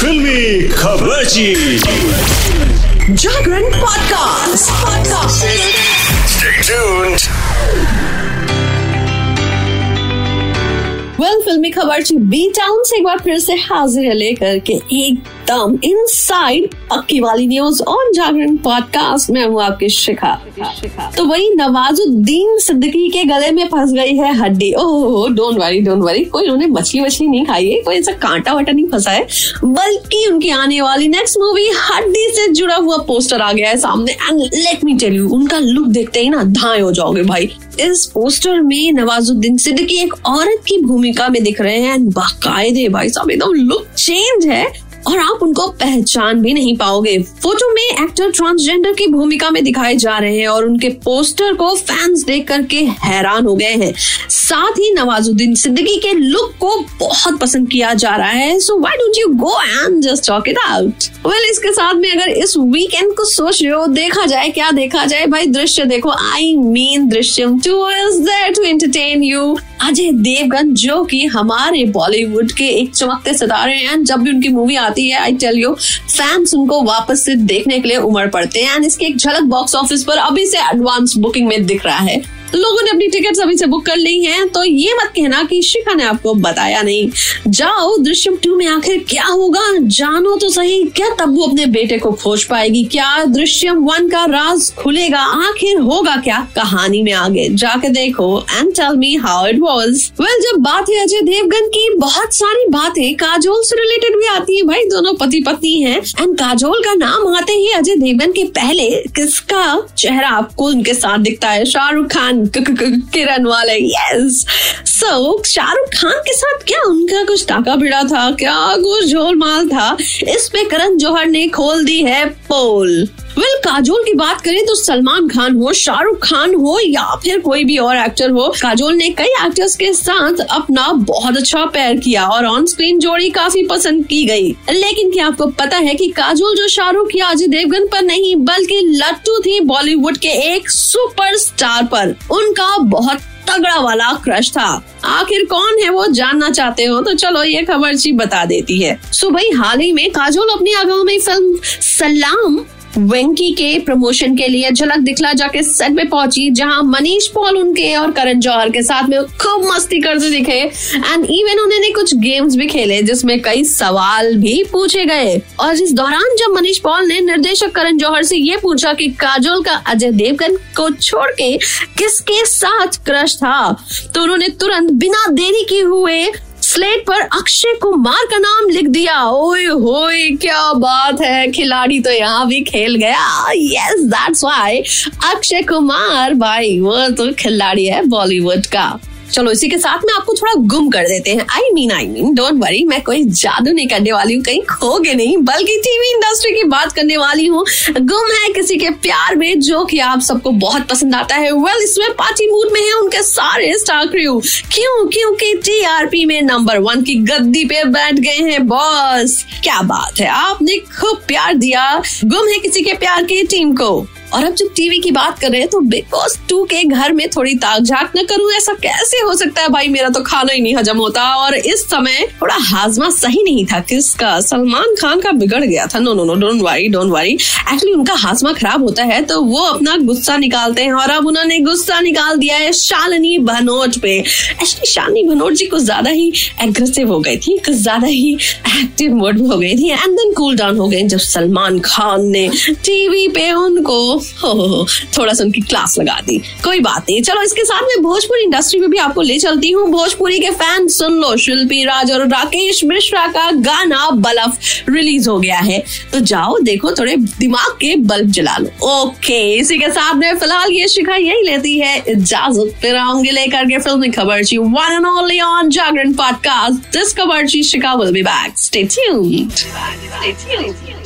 फिल्मी खबर जागरण podcast. Podcast फिल्मी खबर बी टाउन से एक बार फिर से हाजिर है लेकर के एकदम इनसाइड पक्की वाली न्यूज़ और जागरण पॉडकास्ट में हूँ आपकी शिखा। तो वही नवाजुद्दीन सिद्दीकी के गले में फंस गई है हड्डी। Oh don't worry don't worry कोई उन्होंने मछली वछली नहीं खाई है, कोई ऐसा कांटा वाटा नहीं फंसा है, बल्कि उनकी आने वाली नेक्स्ट मूवी हड्डी से जुड़ा हुआ पोस्टर आ गया है सामने। And let me tell you उनका लुक देखते ही ना धाए हो जाओगे भाई। इस पोस्टर में नवाजुद्दीन सिद्दीकी एक औरत की भूमिका में दिख रहे हैं। बाकायदे भाई साहब, एकदम लुक चेंज है। और आप उनको पहचान भी नहीं पाओगे। फ़ोटो में एक्टर ट्रांसजेंडर की भूमिका में दिखाए जा रहे हैं और उनके पोस्टर को फैंस देख करके हैरान हो गए हैं। साथ ही नवाजुद्दीन सिद्दीकी के लुक को बहुत पसंद किया जा रहा है। So why don't you go and just talk it out well इसके साथ में अगर इस वीकेंड को सोच रहे हो, देखा जाए, क्या देखा जाए, भाई दृश्य देखो। I mean Drishyam two is to entertain you Ajay Devgan, जो कि हमारे बॉलीवुड के एक चमकते सितारे हैं। जब भी उनकी मूवी आती है आई टेल यू फैंस उनको वापस से देखने के लिए उमड़ पड़ते हैं। एंड इसकी एक झलक बॉक्स ऑफ़िस पर अभी से एडवांस बुकिंग में दिख रहा है। लोगों ने अपनी टिकट अभी से बुक कर ली हैं तो ये मत कहना कि शिखा ने आपको बताया नहीं। जाओ, दृश्यम टू में आखिर क्या होगा? जानो तो सही, क्या तब वो अपने बेटे को खोज पाएगी? क्या दृश्यम वन का राज खुलेगा? आखिर होगा क्या कहानी में आगे? जाके देखो and tell me how it was well जब बात है अजय देवगन की, बहुत सारी बातें काजोल से रिलेटेड भी आती है भाई, दोनों पति पत्नी है। एंड काजोल का नाम आते ही अजय देवगन के पहले किसका चेहरा आपको उनके साथ दिखता है? शाहरुख खान किरण वाले यस सो शाहरुख खान के साथ क्या उनका कुछ टाका भिड़ा था क्या कुछ झोल माल था इस पे करण जौहर ने खोल दी है पोल वेल काजोल की बात करें तो सलमान खान हो, शाहरुख खान हो, या फिर कोई भी और एक्टर हो काजोल ने कई एक्टर्स के साथ अपना बहुत अच्छा पैर किया और ऑन स्क्रीन जोड़ी काफ़ी पसंद की गई। लेकिन क्या आपको पता है कि काजोल जो शाहरुख या अजय देवगन पर नहीं, बल्कि लट्टू थी बॉलीवुड के एक सुपरस्टार पर। उनका बहुत तगड़ा वाला क्रश था। आखिर कौन है वो जानना चाहते हो? तो चलो ये खबर जी बता देती है। सो भाई हाल ही में काजोल अपनी आगामी फ़िल्म सलाम वेंकी के प्रमोशन के लिए झलक दिखला जाके सेट में पहुँची, जहाँ मनीष पॉल उनके और करण जौहर के साथ में खूब मस्ती करते दिखे। एंड इवन उन्होंने कुछ गेम्स भी खेले, जिसमें कई सवाल भी पूछे गए। और इस दौरान जब मनीष पॉल ने निर्देशक करण जौहर से ये पूछा कि काजोल का अजय देवगन को छोड़ के किसके साथ क्रश था तो उन्होंने तुरंत बिना देरी किए हुए स्लेट पर अक्षय कुमार का नाम लिख दिया। ओए होए, क्या बात है। खिलाड़ी तो यहाँ भी खेल गया। Yes that's why Akshay Kumar, भाई, वो तो खिलाड़ी है बॉलीवुड का। चलो, इसी के साथ में आपको थोड़ा गुम कर देते हैं। I mean I mean don't worry मैं कोई जादू नहीं करने वाली हूँ, कहीं खोगे नहीं, बल्कि टीवी इंडस्ट्री की बात करने वाली हूँ। गुम है किसी के प्यार में जो कि आप सबको बहुत पसंद आता है। वेल well, इसमें पार्टी मूड में है उनके सारे स्टार क्रू क्यों? क्योंकि टीआरपी में नंबर वन की गद्दी पे बैठ गए हैं बॉस क्या बात है आपने खूब प्यार दिया। गुम है किसी के प्यार की टीम को। और अब जब टीवी की बात कर रहे हैं तो बिग बॉस टू के घर में थोड़ी ताक झाक न करूँ, ऐसा कैसे हो सकता है? भाई, मेरा तो खाना ही नहीं हजम होता और इस समय थोड़ा हाजमा सही नहीं था। किसका? सलमान खान का बिगड़ गया था। No no no don't worry don't worry actually उनका हाजमा खराब होता है तो वो अपना गुस्सा निकालते हैं और अब उन्होंने गुस्सा निकाल दिया है शालिनी भनोट पे। एक्चुअली शालिनी भनोट जी कुछ ज़्यादा ही एग्रेसिव हो गई थी, कुछ ज़्यादा ही एक्टिव मोड में हो गई थी। एंड देन कूल डाउन हो गए जब सलमान खान ने टीवी पे उनको हो, हो, थोड़ा सा उनकी क्लास लगा दी। कोई बात नहीं। चलो इसके साथ में भोजपुरी इंडस्ट्री में भी आपको ले चलती हूँ। भोजपुरी के फ़ैन सुन लो शिल्पी राज और राकेश मिश्रा का गाना बलफ रिलीज़ हो गया है। तो जाओ देखो थोड़े दिमाग के बल्ब जला लो। ओके इसी के साथ में फ़िलहाल ये शिखा यही लेती है। इजाज़त फिर आऊँगी लेकर के फिल्मी खबर ची one and only on Jagran podcast this खबर ची Shikha will be back stay tuned stay tuned